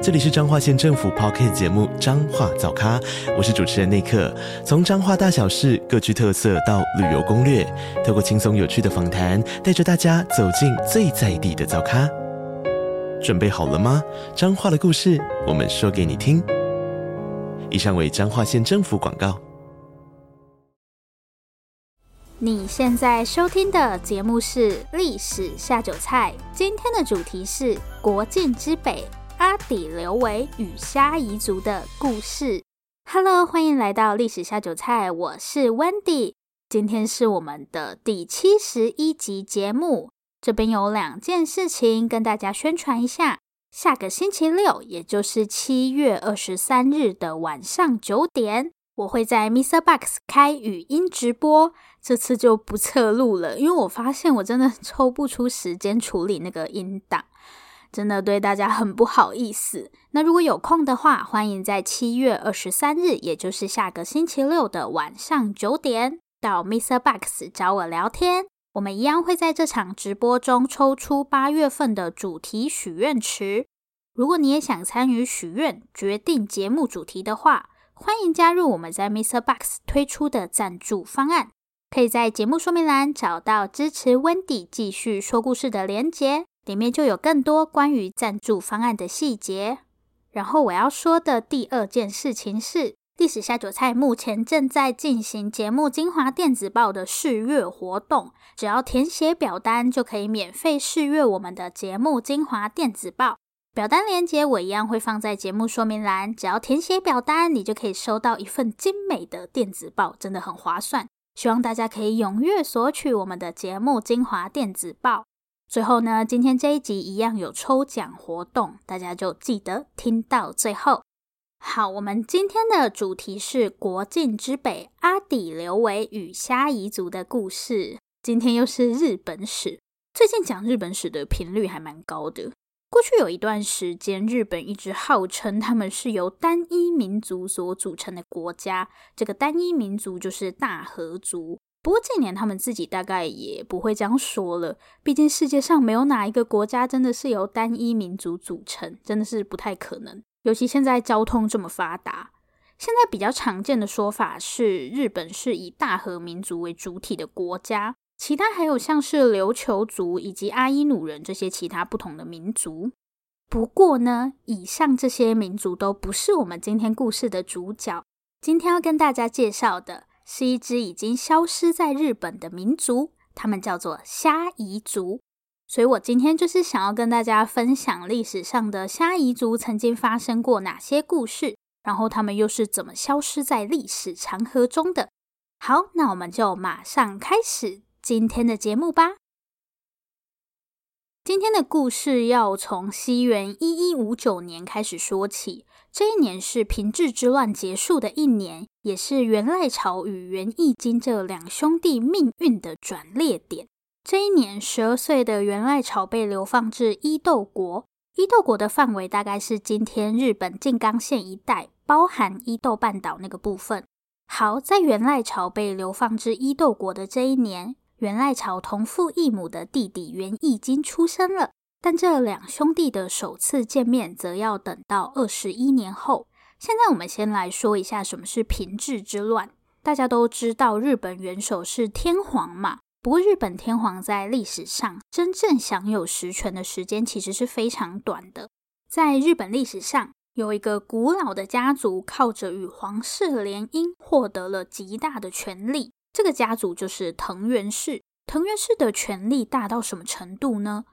这里是彰化县政府 Podcast 节目《彰化早咖》，我是主持人内克。从彰化大小事各具特色到旅游攻略，透过轻松有趣的访谈，带着大家走进最在地的早咖。准备好了吗？彰化的故事，我们说给你听。以上为彰化县政府广告。你现在收听的节目是《历史下酒菜》，今天的主题是国境之北。阿底刘维与虾夷族的故事。Hello，欢迎来到历史下酒菜，我是 Wendy。今天是我们的第七十一集节目。这边有两件事情跟大家宣传一下。下个星期六，也就是七月二十三日的晚上九点，我会在 Mr. Box 开语音直播。这次就不侧录了，因为我发现我真的抽不出时间处理那个音档。真的对大家很不好意思。那如果有空的话，欢迎在七月二十三日，也就是下个星期六的晚上九点，到 MixerBox 找我聊天。我们一样会在这场直播中抽出八月份的主题许愿池。如果你也想参与许愿，决定节目主题的话，欢迎加入我们在 MixerBox 推出的赞助方案。可以在节目说明栏找到支持 Wendy 继续说故事的连结。里面就有更多关于赞助方案的细节。然后我要说的第二件事情是，历史下酒菜目前正在进行节目精华电子报的试阅活动，只要填写表单就可以免费试阅我们的节目精华电子报。表单链接我一样会放在节目说明栏，只要填写表单，你就可以收到一份精美的电子报，真的很划算。希望大家可以踊跃索取我们的节目精华电子报。最后呢，今天这一集一样有抽奖活动，大家就记得听到最后。好，我们今天的主题是国境之北阿底刘维与虾夷族的故事。今天又是日本史，最近讲日本史的频率还蛮高的。过去有一段时间，日本一直号称他们是由单一民族所组成的国家，这个单一民族就是大和族。不过近年他们自己大概也不会这样说了，毕竟世界上没有哪一个国家真的是由单一民族组成，真的是不太可能。尤其现在交通这么发达，现在比较常见的说法是日本是以大和民族为主体的国家，其他还有像是琉球族以及阿伊努人这些其他不同的民族。不过呢，以上这些民族都不是我们今天故事的主角。今天要跟大家介绍的。是一支已经消失在日本的民族，他们叫做虾夷族。所以我今天就是想要跟大家分享历史上的虾夷族曾经发生过哪些故事，然后他们又是怎么消失在历史长河中的。好，那我们就马上开始今天的节目吧。今天的故事要从西元一一五九年开始说起。这一年是平治之乱结束的一年，也是源赖朝与源义经这两兄弟命运的转捩点。这一年，十二岁的源赖朝被流放至伊豆国。伊豆国的范围大概是今天日本静冈县一带，包含伊豆半岛那个部分。好，在源赖朝被流放至伊豆国的这一年，源赖朝同父异母的弟弟源义经出生了。但这两兄弟的首次见面，则要等到二十一年后。现在我们先来说一下什么是平治之乱。大家都知道，日本元首是天皇嘛。不过，日本天皇在历史上真正享有实权的时间，其实是非常短的。在日本历史上，有一个古老的家族，靠着与皇室联姻，获得了极大的权力。这个家族就是藤原氏。藤原氏的权力大到什么程度呢？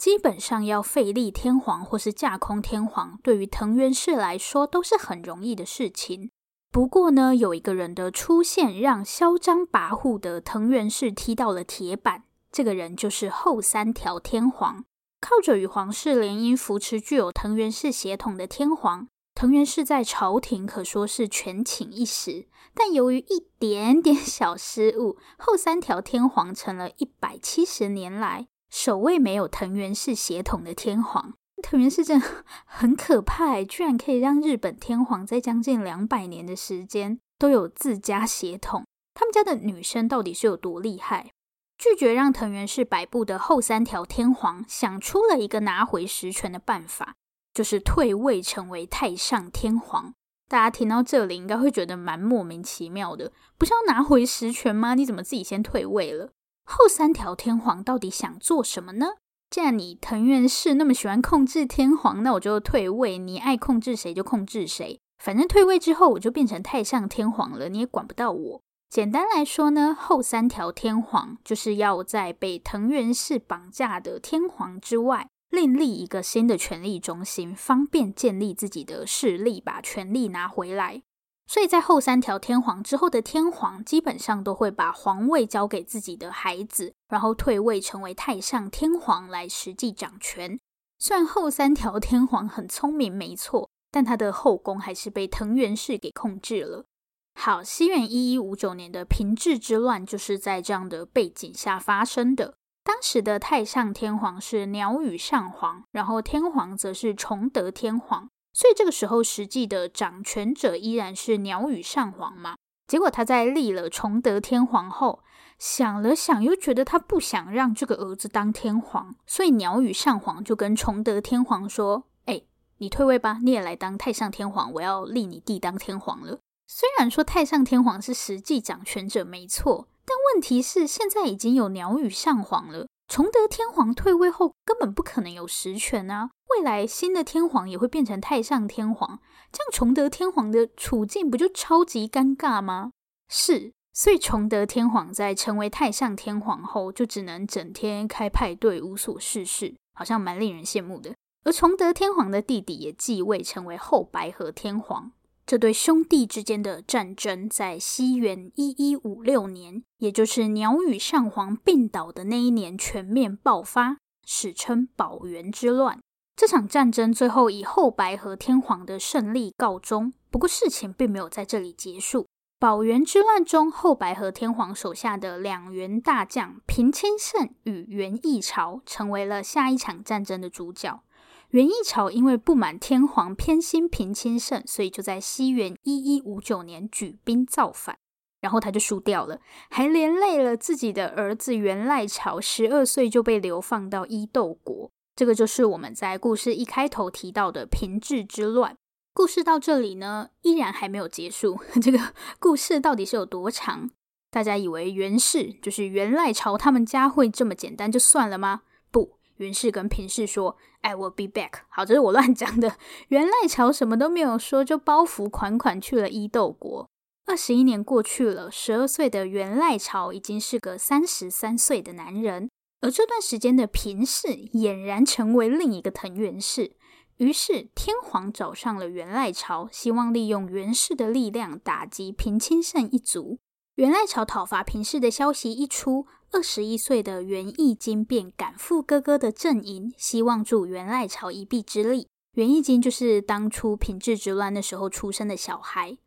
基本上要废立天皇或是架空天皇，对于藤原氏来说都是很容易的事情。不过呢，有一个人的出现，让嚣张跋扈的藤原氏踢到了铁板。这个人就是后三条天皇。靠着与皇室联姻，扶持具有藤原氏血统的天皇。藤原氏在朝廷可说是权倾一时，但由于一点点小失误，后三条天皇成了一百七十年来首位没有藤原氏血统的天皇。藤原氏真的 很可怕，居然可以让日本天皇在将近两百年的时间都有自家血统。他们家的女生到底是有多厉害？拒绝让藤原氏摆布的后三条天皇想出了一个拿回实权的办法。就是退位成为太上天皇，大家听到这里应该会觉得蛮莫名其妙的，不是要拿回实权吗？你怎么自己先退位了？后三条天皇到底想做什么呢？既然你藤原氏那么喜欢控制天皇，那我就退位，你爱控制谁就控制谁，反正退位之后我就变成太上天皇了，你也管不到我。简单来说呢，后三条天皇就是要在被藤原氏绑架的天皇之外。另立一个新的权力中心，方便建立自己的势力，把权力拿回来。所以在后三条天皇之后的天皇，基本上都会把皇位交给自己的孩子，然后退位成为太上天皇来实际掌权。虽然后三条天皇很聪明，没错，但他的后宫还是被藤原氏给控制了。好，西元一一五九年的平治之乱，就是在这样的背景下发生的。当时的太上天皇是鸟羽上皇，然后天皇则是崇德天皇，所以这个时候实际的掌权者依然是鸟羽上皇嘛。结果他在立了崇德天皇后，想了想，又觉得他不想让这个儿子当天皇，所以鸟羽上皇就跟崇德天皇说：“哎，你退位吧，你也来当太上天皇，我要立你弟当天皇了。”虽然说太上天皇是实际掌权者，没错。但问题是，现在已经有鸟羽上皇了，崇德天皇退位后根本不可能有实权啊！未来新的天皇也会变成太上天皇，这样崇德天皇的处境不就超级尴尬吗？是，所以崇德天皇在成为太上天皇后，就只能整天开派对，无所事事，好像蛮令人羡慕的。而崇德天皇的弟弟也继位，成为后白河天皇。这对兄弟之间的战争在西元一一五六年，也就是鸟羽上皇病倒的那一年全面爆发，史称保元之乱。这场战争最后以后白河天皇的胜利告终。不过事情并没有在这里结束。保元之乱中，后白河天皇手下的两员大将平清盛与源义朝成为了下一场战争的主角。源义朝因为不满天皇偏心平清盛，所以就在西元一一五九年举兵造反，然后他就输掉了，还连累了自己的儿子源赖朝，十二岁就被流放到伊豆国。这个就是我们在故事一开头提到的平治之乱。故事到这里呢，依然还没有结束。这个故事到底是有多长？大家以为源氏就是源赖朝他们家会这么简单就算了吗？不。源氏跟平氏说：“I will be back。”好，这是我乱讲的。源赖朝什么都没有说，就包袱款款去了伊豆国。二十一年过去了，十二岁的源赖朝已经是个三十三岁的男人，而这段时间的平氏俨然成为另一个藤原氏。于是天皇找上了源赖朝，希望利用源氏的力量打击平清盛一族。源赖朝讨伐平氏的消息一出，二十一岁的源义经便赶赴哥哥的阵营，希望助源赖朝一臂之力。源义经就是当初平治之乱的时候出生的小孩。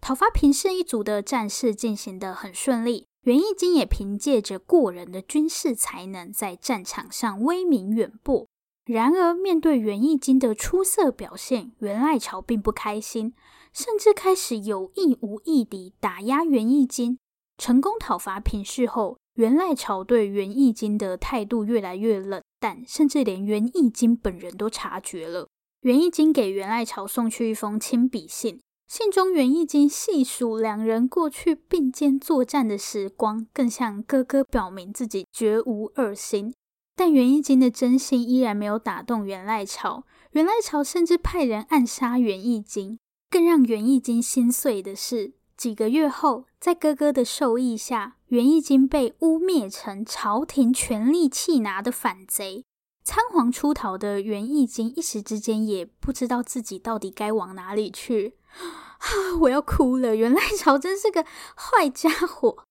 讨伐平氏一族的战事进行得很顺利，源义经也凭借着过人的军事才能，在战场上威名远播。然而，面对源义经的出色表现，源赖朝并不开心。甚至开始有意无意地打压源义经。成功讨伐平氏后，源赖朝对源义经的态度越来越冷淡，甚至连源义经本人都察觉了。源义经给源赖朝送去一封亲笔信，信中源义经细数两人过去并肩作战的时光，更向哥哥表明自己绝无二心。但源义经的真心依然没有打动源赖朝，源赖朝甚至派人暗杀源义经。更让源义经心碎的是，几个月后，在哥哥的授意下，袁义经被污蔑成朝廷权力弃拿的反贼。仓皇出逃的袁义经一时之间也不知道自己到底该往哪里去。啊，我要哭了！源赖朝真是个坏家伙。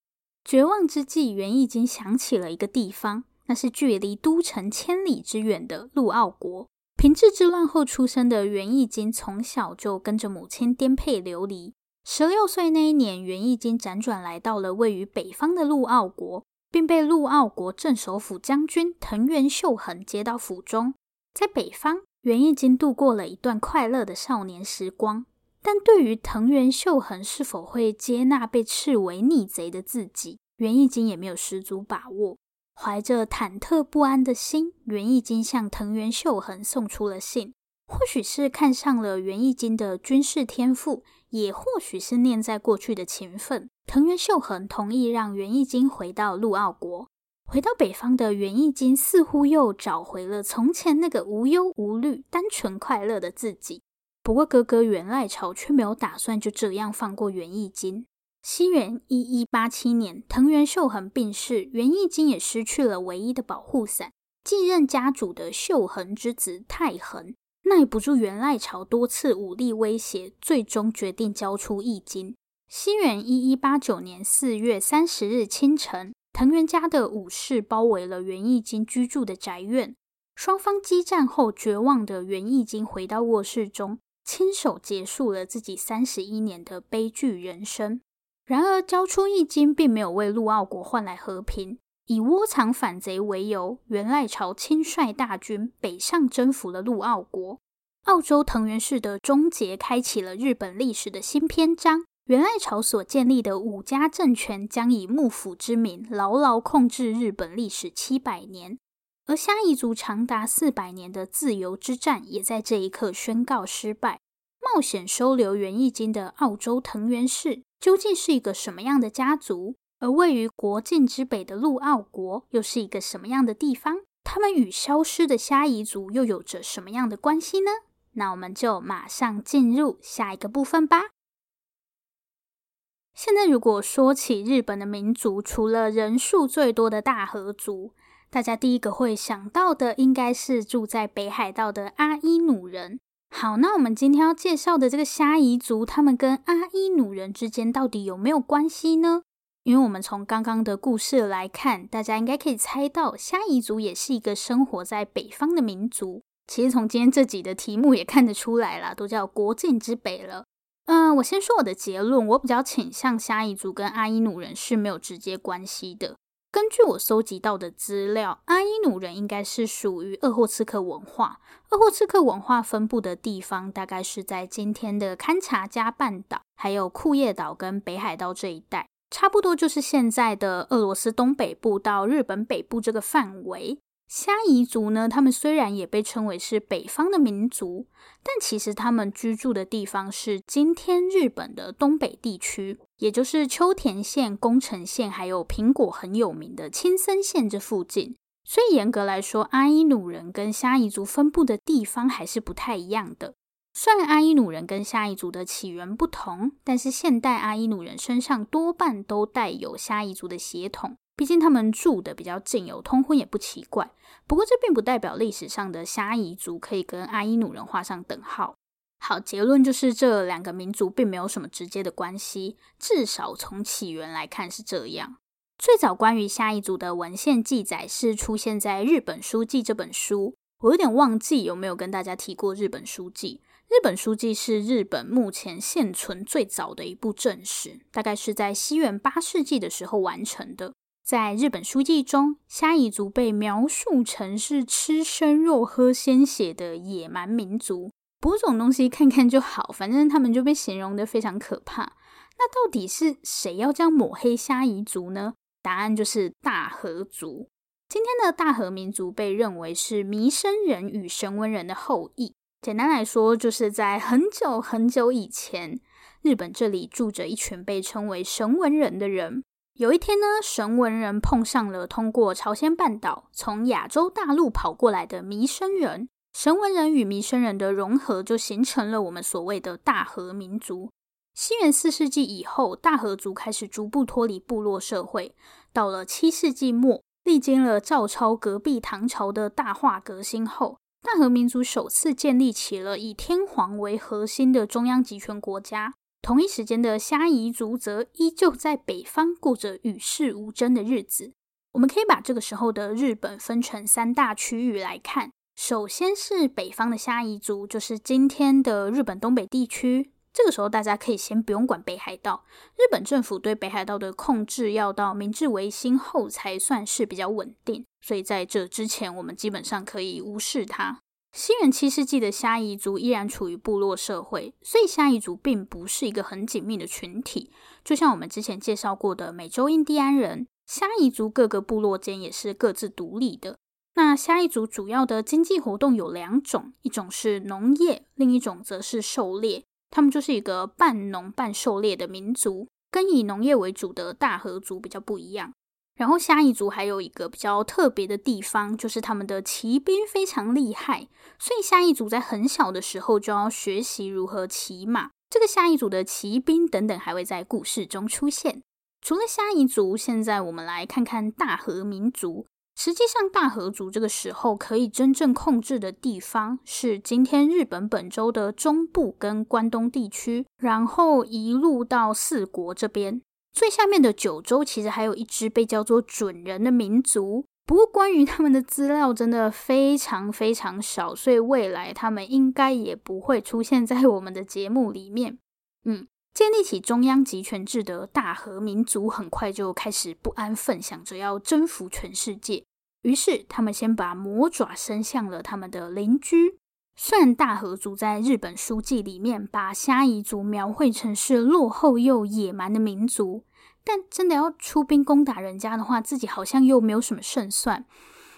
绝望之际，袁义经想起了一个地方，那是距离都城千里之远的陆奥国。平治之乱后出生的袁义经，从小就跟着母亲颠沛流离。十六岁那一年，源义经辗转来到了位于北方的陆奥国，并被陆奥国镇守府将军藤原秀衡接到府中。在北方，源义经度过了一段快乐的少年时光。但对于藤原秀衡是否会接纳被斥为逆贼的自己，源义经也没有十足把握。怀着忐忑不安的心，源义经向藤原秀衡送出了信。或许是看上了源义经的军事天赋，也或许是念在过去的情分，藤原秀衡同意让源义经回到陆奥国。回到北方的源义经似乎又找回了从前那个无忧无虑、单纯快乐的自己。不过，哥哥源赖朝却没有打算就这样放过源义经。西元一一八七年，藤原秀衡病逝，源义经也失去了唯一的保护伞。继任家主的秀衡之子太衡耐不住源赖朝多次武力威胁，最终决定交出义经。西元一一八九年四月三十日清晨，藤原家的武士包围了源义经居住的宅院。双方激战后，绝望的源义经回到卧室中，亲手结束了自己三十一年的悲剧人生。然而，交出义经并没有为陆奥国换来和平。以窝藏反贼为由，源赖朝亲率大军北上征服了陆奥国。澳洲藤原氏的终结，开启了日本历史的新篇章。源赖朝所建立的武家政权，将以幕府之名牢牢控制日本历史七百年。而虾夷族长达四百年的自由之战，也在这一刻宣告失败。冒险收留源义经的澳洲藤原氏。究竟是一个什么样的家族？而位于国境之北的陆奥国又是一个什么样的地方？他们与消失的虾夷族又有着什么样的关系呢？那我们就马上进入下一个部分吧。现在，如果说起日本的民族，除了人数最多的大和族，大家第一个会想到的应该是住在北海道的阿伊努人。好，那我们今天要介绍的这个虾夷族，他们跟阿伊努人之间到底有没有关系呢？因为我们从刚刚的故事来看，大家应该可以猜到，虾夷族也是一个生活在北方的民族。其实从今天这集的题目也看得出来了，都叫国境之北了。嗯、我先说我的结论，我比较倾向虾夷族跟阿伊努人是没有直接关系的。根据我搜集到的资料，阿伊努人应该是属于鄂霍次克文化。鄂霍次克文化分布的地方大概是在今天的堪察加半岛，还有库页岛跟北海道这一带，差不多就是现在的俄罗斯东北部到日本北部这个范围。虾夷族呢，他们虽然也被称为是北方的民族，但其实他们居住的地方是今天日本的东北地区，也就是秋田县、宫城县，还有苹果很有名的青森县这附近。所以严格来说，阿伊努人跟虾夷族分布的地方还是不太一样的。虽然阿伊努人跟虾夷族的起源不同，但是现代阿伊努人身上多半都带有虾夷族的血统。毕竟他们住的比较近，有通婚也不奇怪。不过这并不代表历史上的虾夷族可以跟阿伊努人画上等号。好，结论就是这两个民族并没有什么直接的关系，至少从起源来看是这样。最早关于虾夷族的文献记载是出现在《日本书记》这本书，我有点忘记有没有跟大家提过《日本书记》。《日本书记》是日本目前现存最早的一部正史，大概是在西元八世纪的时候完成的。在日本书记中，虾夷族被描述成是吃生肉、喝鲜血的野蛮民族。不过这种东西看看就好，反正他们就被形容得非常可怕。那到底是谁要这样抹黑虾夷族呢？答案就是大和族。今天的大和民族被认为是弥生人与神文人的后裔。简单来说，就是在很久很久以前，日本这里住着一群被称为神文人的人。有一天呢，神文人碰上了通过朝鲜半岛从亚洲大陆跑过来的弥生人，神文人与弥生人的融合就形成了我们所谓的大和民族。西元四世纪以后，大和族开始逐步脱离部落社会。到了七世纪末，历经了赵超隔壁唐朝的大化革新后，大和民族首次建立起了以天皇为核心的中央集权国家。同一时间的虾夷族则依旧在北方过着与世无争的日子。我们可以把这个时候的日本分成三大区域来看：首先是北方的虾夷族，就是今天的日本东北地区。这个时候大家可以先不用管北海道，日本政府对北海道的控制要到明治维新后才算是比较稳定，所以在这之前我们基本上可以无视它。西元七世纪的虾夷族依然处于部落社会，所以虾夷族并不是一个很紧密的群体。就像我们之前介绍过的美洲印第安人，虾夷族各个部落间也是各自独立的。那虾夷族主要的经济活动有两种，一种是农业，另一种则是狩猎。他们就是一个半农半狩猎的民族，跟以农业为主的大和族比较不一样。然后虾夷族还有一个比较特别的地方，就是他们的骑兵非常厉害，所以虾夷族在很小的时候就要学习如何骑马。这个虾夷族的骑兵等等还会在故事中出现。除了虾夷族，现在我们来看看大和民族。实际上，大和族这个时候可以真正控制的地方是今天日本本州的中部跟关东地区，然后一路到四国这边。最下面的九州其实还有一支被叫做准人的民族，不过关于他们的资料真的非常非常少，所以未来他们应该也不会出现在我们的节目里面。嗯，建立起中央集权制的大和民族很快就开始不安分，想着要征服全世界。于是，他们先把魔爪伸向了他们的邻居。虽然大和族在日本书记里面把虾夷族描绘成是落后又野蛮的民族，但真的要出兵攻打人家的话，自己好像又没有什么胜算。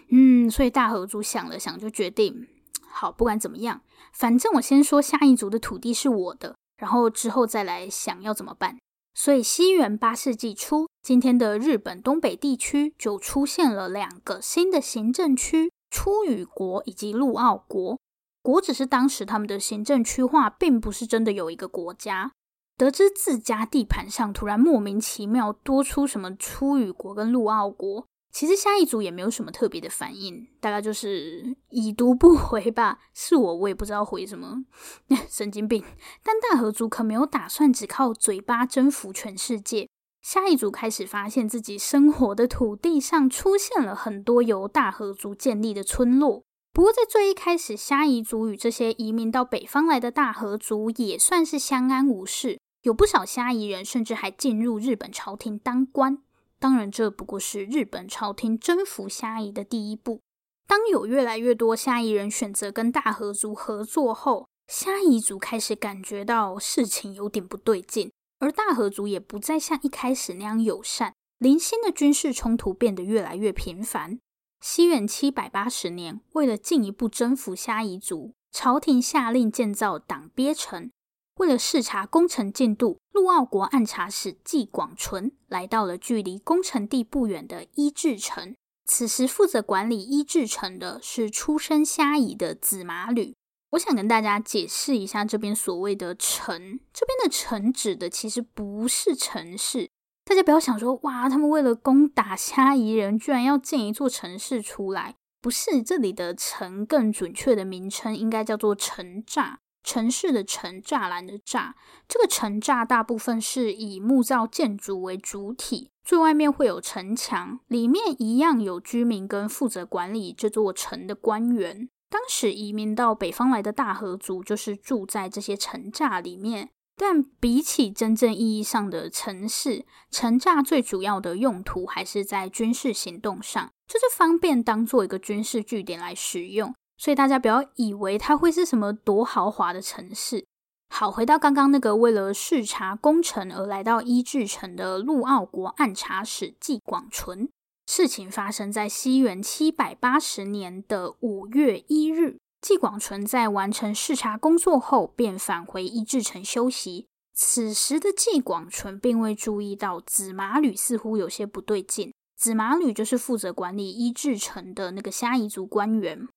嗯，所以大和族想了想，就决定：好，不管怎么样，反正我先说虾夷族的土地是我的，然后之后再来想要怎么办。所以，西元八世纪初，今天的日本东北地区就出现了两个新的行政区：出羽国以及陆奥国。国只是当时他们的行政区划，并不是真的有一个国家。得知自家地盘上突然莫名其妙多出什么出羽国跟陆奥国。其实虾夷族也没有什么特别的反应，大概就是已读不回吧。是我，我也不知道回什么，神经病。但大和族可没有打算只靠嘴巴征服全世界。虾夷族开始发现自己生活的土地上出现了很多由大和族建立的村落。不过在最一开始，虾夷族与这些移民到北方来的大和族也算是相安无事，有不少虾夷人甚至还进入日本朝廷当官。当然，这不过是日本朝廷征服虾夷的第一步。当有越来越多虾夷人选择跟大和族合作后，虾夷族开始感觉到事情有点不对劲，而大和族也不再像一开始那样友善，零星的军事冲突变得越来越频繁。西元七百八十年，为了进一步征服虾夷族，朝廷下令建造党鳖城。为了视察工程进度，陆奥国按察使纪广纯来到了距离工程地不远的伊治城。此时负责管理伊治城的是出身虾夷的子马吕。我想跟大家解释一下这边所谓的城，这边的城指的其实不是城市。大家不要想说，哇，他们为了攻打虾夷人，居然要建一座城市出来。不是，这里的城更准确的名称应该叫做城栅。城市的城，栅栏的栅，这个城栅大部分是以木造建筑为主体，最外面会有城墙，里面一样有居民跟负责管理这座城的官员。当时移民到北方来的大和族就是住在这些城栅里面，但比起真正意义上的城市，城栅最主要的用途还是在军事行动上，就是方便当做一个军事据点来使用。所以大家不要以为它会是什么多豪华的城市。好，回到刚刚那个为了视察工程而来到伊治城的陆奥国暗察使纪广纯。事情发生在西元七百八十年的五月一日。纪广纯在完成视察工作后，便返回伊治城休息。此时的纪广纯并未注意到子马吕似乎有些不对劲。子马吕就是负责管理伊治城的那个虾夷族官员。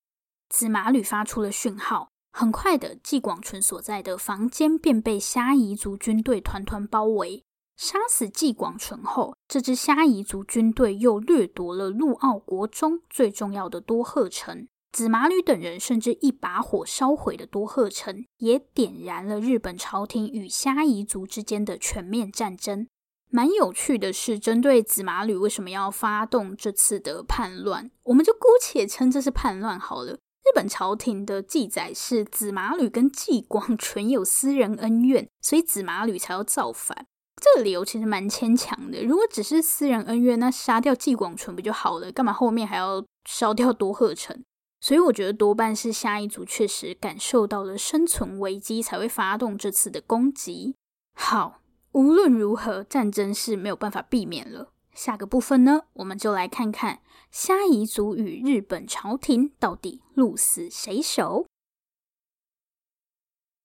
紫马吕发出了讯号，很快的，纪广纯所在的房间便被虾夷族军队团团包围。杀死纪广纯后，这支虾夷族军队又掠夺了陆奥国中最重要的多贺城。紫马吕等人甚至一把火烧毁了多贺城，也点燃了日本朝廷与虾夷族之间的全面战争。蛮有趣的是，针对紫马吕为什么要发动这次的叛乱，我们就姑且称这是叛乱好了。日本朝廷的记载是子马吕跟纪广纯 有私人恩怨，所以子马吕才要造反。这个理由其实蛮牵强的。如果只是私人恩怨，那杀掉纪广纯不就好了？干嘛后面还要烧掉多贺城？所以我觉得多半是下一组确实感受到了生存危机，才会发动这次的攻击。好，无论如何，战争是没有办法避免了。下个部分呢，我们就来看看虾夷族与日本朝廷到底鹿死谁手。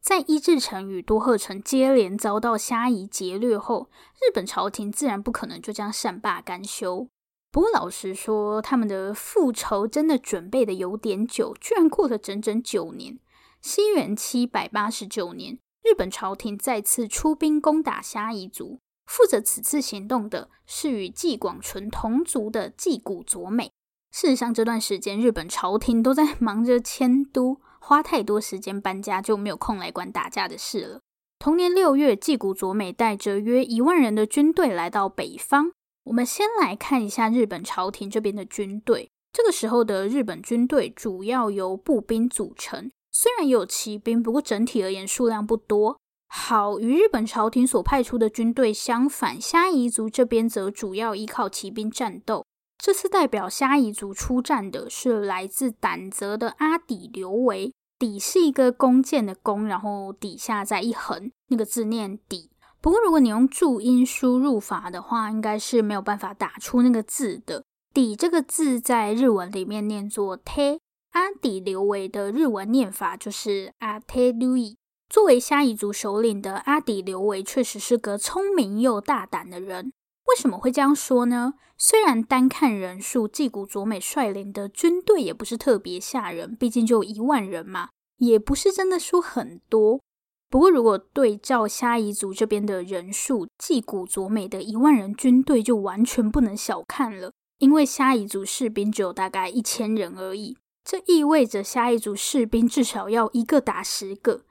在伊志城与多贺城接连遭到虾夷劫掠后，日本朝廷自然不可能就这样善罢甘休。不过老实说，他们的复仇真的准备的有点久，居然过了整整九年。西元七百八十九年，日本朝廷再次出兵攻打虾夷族，负责此次行动的是与纪广纯同族的纪古佐美。事实上，这段时间日本朝廷都在 忙着迁都。花太多时间搬家，就没有空来管打架的事了。同年六月，纪古佐美带着约一万人的军队来到北方。我们先来看一下日本朝廷这边的军队。这个时候的日本军队主要由步兵组成，虽然有骑兵，不过整体而言数量不多。好，与日本朝廷所派出的军队相反，虾夷族这边则主要依靠骑兵战斗。这次代表虾夷族出战的是来自胆泽的阿底刘维。底是一个弓箭的弓，然后底下再一横，那个字念底。不过如果你用注音输入法的话，应该是没有办法打出那个字的。底这个字在日文里面念作 te。阿底刘维的日文念法就是阿忒鲁伊。作为虾夷族首领的阿底刘维，确实是个聪明又大胆的人。为什么会这样说呢？虽然单看人数，纪古佐美率领的军队也不是特别吓人，毕竟就一万人嘛，也不是真的说很多。不过，如果对照虾夷族这边的人数，纪古佐美的一万人军队就完全不能小看了，因为虾夷族士兵只有大概一千人而已，这意味着虾夷族士兵至少要一个打十个。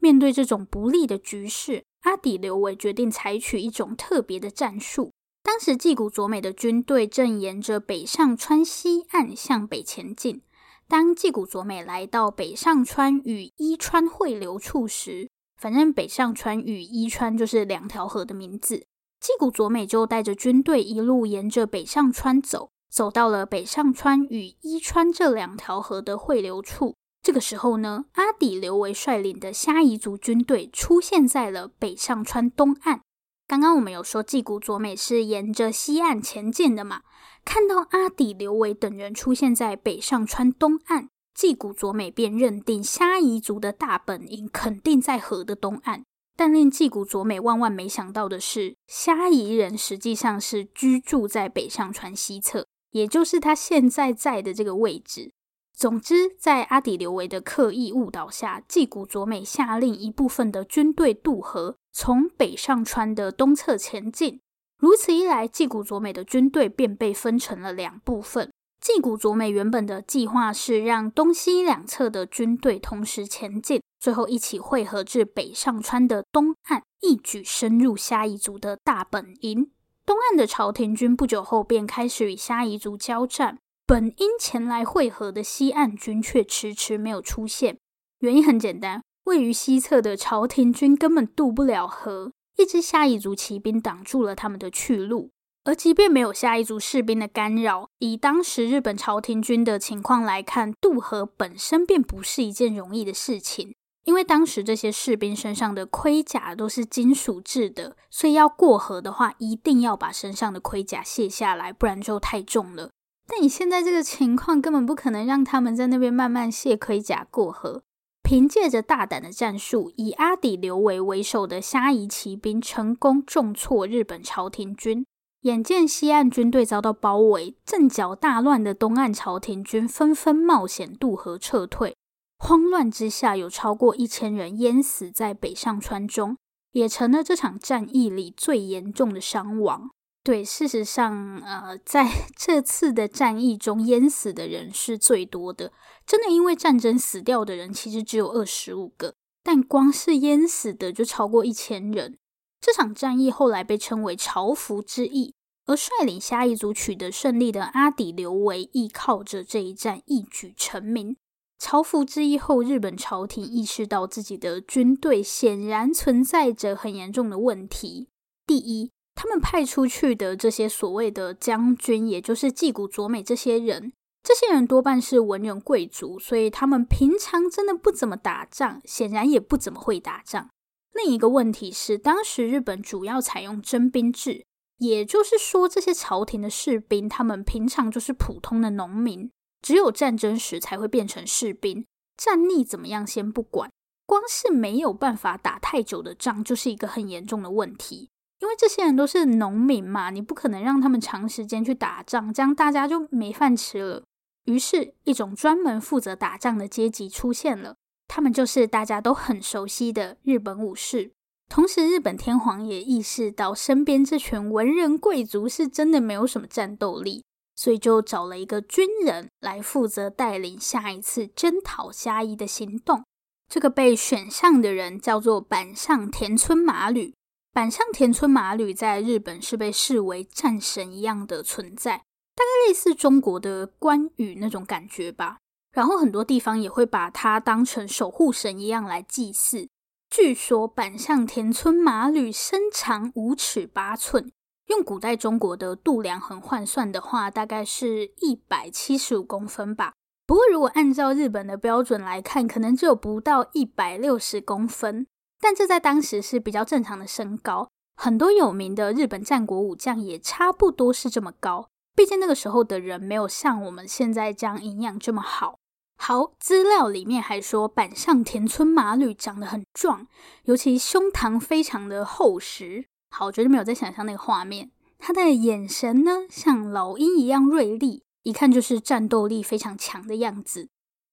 面对这种不利的局势，阿底刘维决定采取一种特别的战术。当时纪古佐美的军队正沿着北上川西岸向北前进。当纪古佐美来到北上川与伊川汇流处时，反正北上川与伊川就是两条河的名字。纪古佐美就带着军队一路沿着北上川走，走到了北上川与伊川这两条河的汇流处。这个时候呢，阿底刘维率领的虾夷族军队出现在了北上川东岸。刚刚我们有说纪古佐美是沿着西岸前进的嘛？看到阿底刘维等人出现在北上川东岸，纪古佐美便认定虾夷族的大本营肯定在河的东岸。但令纪古佐美万万没想到的是，虾夷人实际上是居住在北上川西侧，也就是他现在在的这个位置。总之，在阿底刘维的刻意误导下，纪古佐美下令一部分的军队渡河，从北上川的东侧前进。如此一来，纪古佐美的军队便被分成了两部分。纪古佐美原本的计划是让东西两侧的军队同时前进，最后一起汇合至北上川的东岸，一举深入虾夷族的大本营。东岸的朝廷军不久后便开始与虾夷族交战。本应前来会合的西岸军却迟迟没有出现，原因很简单，位于西侧的朝廷军根本渡不了河，一支虾夷族骑兵挡住了他们的去路。而即便没有虾夷族士兵的干扰，以当时日本朝廷军的情况来看，渡河本身便不是一件容易的事情，因为当时这些士兵身上的盔甲都是金属制的，所以要过河的话，一定要把身上的盔甲卸下来，不然就太重了。但你现在这个情况根本不可能让他们在那边慢慢卸盔甲过河。凭借着大胆的战术，以阿底刘维为首的虾夷骑兵成功重挫日本朝廷军。眼见西岸军队遭到包围，阵脚大乱的东岸朝廷军纷纷冒险渡河撤退。慌乱之下，有超过一千人淹死在北上川中，也成了这场战役里最严重的伤亡。对，事实上，呃，在 这次的战役中，淹死的人是最多的。真的，因为战争死掉的人其实只有二十五个，但光是淹死的就超过一千人。这场战役后来被称为朝服之役，而率领虾夷族取得胜利的阿底刘维，依靠着这一战一举成名。朝服之役后，日本朝廷意识到自己的军队显然存在着很严重的问题。第一，他们派出去的这些所谓的将军，也就是继古佐美这些人，这些人多半是文人贵族，所以他们平常真的不怎么打仗，显然也不怎么会打仗。另一个问题是，当时日本主要采用征兵制，也就是说，这些朝廷的士兵，他们平常就是普通的农民。只有战争时才会变成士兵，战力怎么样先不管，光是没有办法打太久的仗就是一个很严重的问题。因为这些人都是农民嘛，你不可能让他们长时间去打仗，这样大家就没饭吃了。于是，一种专门负责打仗的阶级出现了，他们就是大家都很熟悉的日本武士。同时，日本天皇也意识到身边这群文人贵族是真的没有什么战斗力。所以就找了一个军人来负责带领下一次征讨虾夷的行动。这个被选上的人叫做板上田村麻吕。板上田村麻吕在日本是被视为战神一样的存在，大概类似中国的关羽那种感觉吧。然后很多地方也会把他当成守护神一样来祭祀。据说板上田村麻吕身长五尺八寸。用古代中国的度量衡换算的话，大概是一百七十五公分吧。不过，如果按照日本的标准来看，可能只有不到一百六十公分。但这在当时是比较正常的身高。很多有名的日本战国武将也差不多是这么高。毕竟那个时候的人没有像我们现在这样营养这么好。好，资料里面还说板上田村麻吕长得很壮，尤其胸膛非常的厚实。好，绝对没有在想象那个画面。他的眼神呢，像老鹰一样锐利，一看就是战斗力非常强的样子。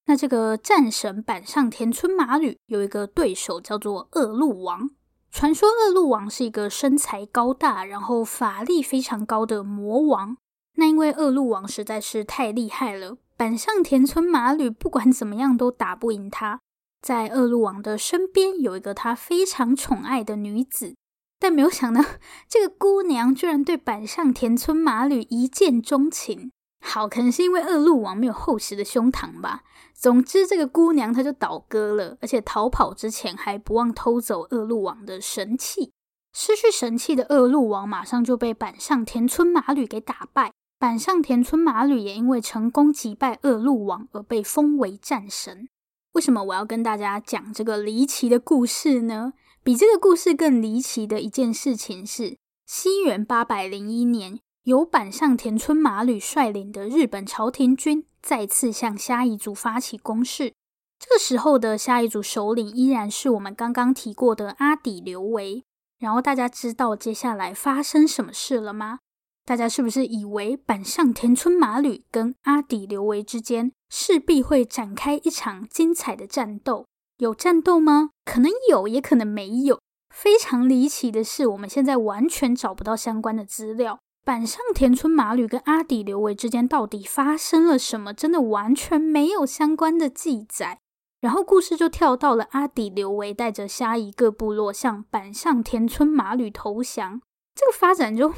那这个战神板上田村麻吕有一个对手叫做恶鹿王。传说恶鹿王是一个身材高大，然后法力非常高的魔王。那因为恶鹿王实在是太厉害了，板上田村麻吕不管怎么样都打不赢他。在恶鹿王的身边有一个他非常宠爱的女子。但没有想到，这个姑娘居然对板上田村麻吕一见钟情。好，可能是因为恶鹿王没有厚实的胸膛吧。总之，这个姑娘她就倒戈了，而且逃跑之前还不忘偷走恶鹿王的神器。失去神器的恶鹿王马上就被板上田村麻吕给打败。板上田村麻吕也因为成功击败恶鹿王而被封为战神。为什么我要跟大家讲这个离奇的故事呢？比这个故事更离奇的一件事情是，西元八百零一年，由板上田村麻吕率领的日本朝廷军再次向虾夷族发起攻势。这个时候的虾夷族首领依然是我们刚刚提过的阿底刘维。然后大家知道接下来发生什么事了吗？大家是不是以为板上田村麻吕跟阿底刘维之间势必会展开一场精彩的战斗？有战斗吗？可能有，也可能没有。非常离奇的是，我们现在完全找不到相关的资料。板上田村麻吕跟阿底刘维之间到底发生了什么？真的完全没有相关的记载。然后故事就跳到了阿底刘维带着虾夷各部落向板上田村麻吕投降，这个发展就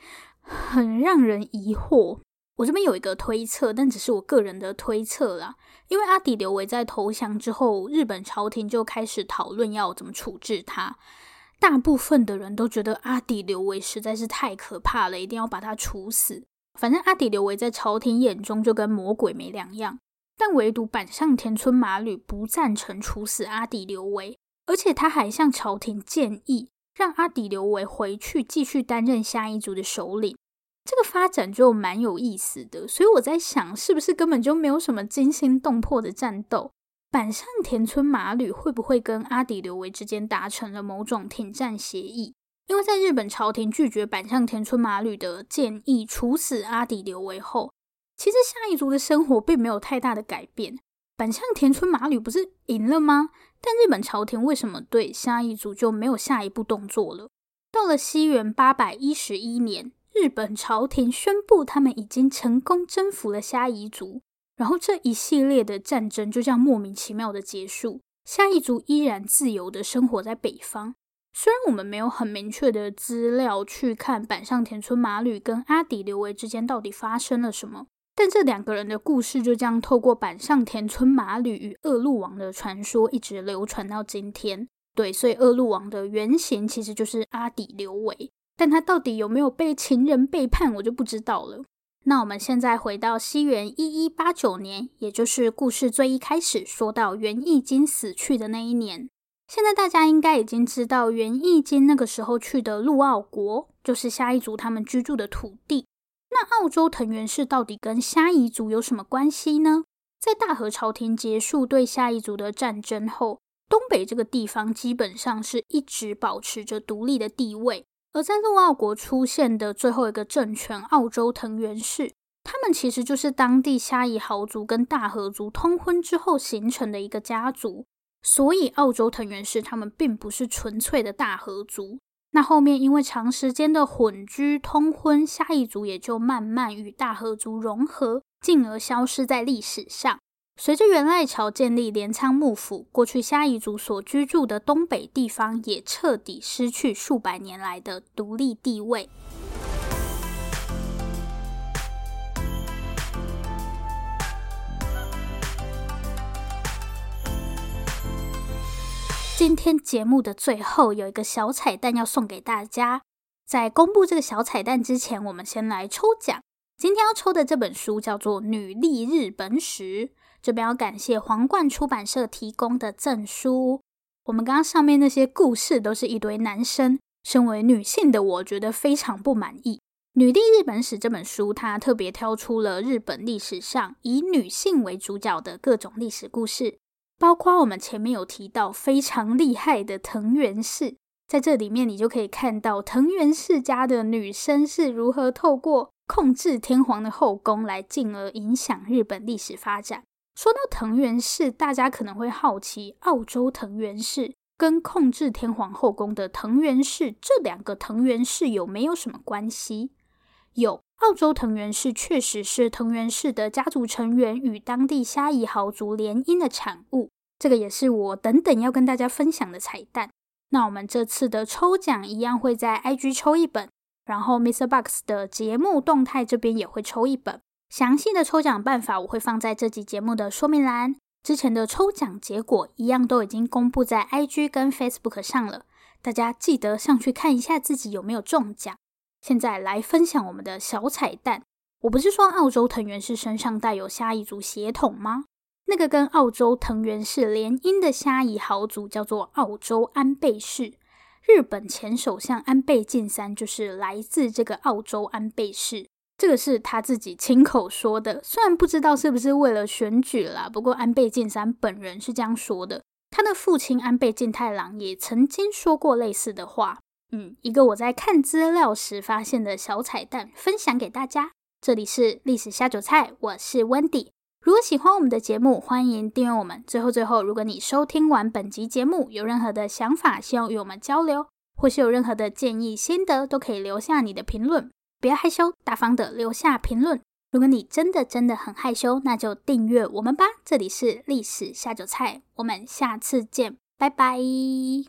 很让人疑惑。我这边有一个推测，但只是我个人的推测啦。因为阿底刘维在投降之后，日本朝廷就开始讨论要怎么处置他。大部分的人都觉得阿底刘维实在是太可怕了，一定要把他处死。反正阿底刘维在朝廷眼中就跟魔鬼没两样。但唯独板上田村麻吕不赞成处死阿底刘维，而且他还向朝廷建议，让阿底刘维回去继续担任下一族的首领。这个发展就蛮有意思的，所以我在想，是不是根本就没有什么惊心动魄的战斗？板上田村麻吕会不会跟阿底刘维之间达成了某种停战协议？因为在日本朝廷拒绝板上田村麻吕的建议，处死阿底刘维后，其实虾夷族的生活并没有太大的改变。板上田村麻吕不是赢了吗？但日本朝廷为什么对虾夷族就没有下一步动作了？到了西元八百一十一年。日本朝廷宣布，他们已经成功征服了虾夷族，然后这一系列的战争就这样莫名其妙的结束。虾夷族依然自由的生活在北方。虽然我们没有很明确的资料去看板上田村麻吕跟阿底刘维之间到底发生了什么，但这两个人的故事就这样透过板上田村麻吕与恶鹿王的传说一直流传到今天。对，所以恶鹿王的原型其实就是阿底刘维，但他到底有没有被情人背叛，我就不知道了。那我们现在回到西元一一八九年，也就是故事最一开始说到源义经死去的那一年。现在大家应该已经知道，源义经那个时候去的陆奥国，就是虾夷族他们居住的土地。那澳洲藤原氏到底跟虾夷族有什么关系呢？在大和朝廷结束对虾夷族的战争后，东北这个地方基本上是一直保持着独立的地位。而在陆奥国出现的最后一个政权澳洲藤原氏，他们其实就是当地虾夷豪族跟大和族通婚之后形成的一个家族，所以澳洲藤原氏他们并不是纯粹的大和族。那后面因为长时间的混居通婚，虾夷族也就慢慢与大和族融合，进而消失在历史上。随着元赖朝建立镰仓幕府，过去虾夷族所居住的东北地方也彻底失去数百年来的独立地位。今天节目的最后有一个小彩蛋要送给大家，在公布这个小彩蛋之前，我们先来抽奖。今天要抽的这本书叫做《女力日本史》。这边要感谢皇冠出版社提供的证书。我们刚刚上面那些故事都是一堆男生，身为女性的我觉得非常不满意。《女力日本史》这本书，它特别挑出了日本历史上以女性为主角的各种历史故事，包括我们前面有提到非常厉害的藤原氏，在这里面你就可以看到藤原氏家的女生是如何透过控制天皇的后宫来进而影响日本历史发展。说到藤原氏，大家可能会好奇，澳洲藤原氏跟控制天皇后宫的藤原氏这两个藤原氏有没有什么关系？有，澳洲藤原氏确实是藤原氏的家族成员与当地虾夷豪族联姻的产物，这个也是我等等要跟大家分享的彩蛋。那我们这次的抽奖一样会在 IG 抽一本，然后 Mr. Box 的节目动态这边也会抽一本。详细的抽奖办法我会放在这集节目的说明栏。之前的抽奖结果一样都已经公布在 IG 跟 Facebook 上了，大家记得上去看一下自己有没有中奖。现在来分享我们的小彩蛋。我不是说澳洲藤原氏身上带有虾夷族血统吗？那个跟澳洲藤原氏联姻的虾夷豪族叫做澳洲安倍氏。日本前首相安倍晋三就是来自这个澳洲安倍氏。这个是他自己亲口说的，虽然不知道是不是为了选举啦，不过安倍晋三本人是这样说的。他的父亲安倍晋太郎也曾经说过类似的话。嗯，一个我在看资料时发现的小彩蛋，分享给大家。这里是历史下酒菜，我是 Wendy。如果喜欢我们的节目，欢迎订阅我们。最后最后，如果你收听完本集节目，有任何的想法，希望与我们交流，或是有任何的建议心得，都可以留下你的评论。不要害羞，大方的留下评论。如果你真的真的很害羞，那就订阅我们吧。这里是历史下酒菜，我们下次见，拜拜。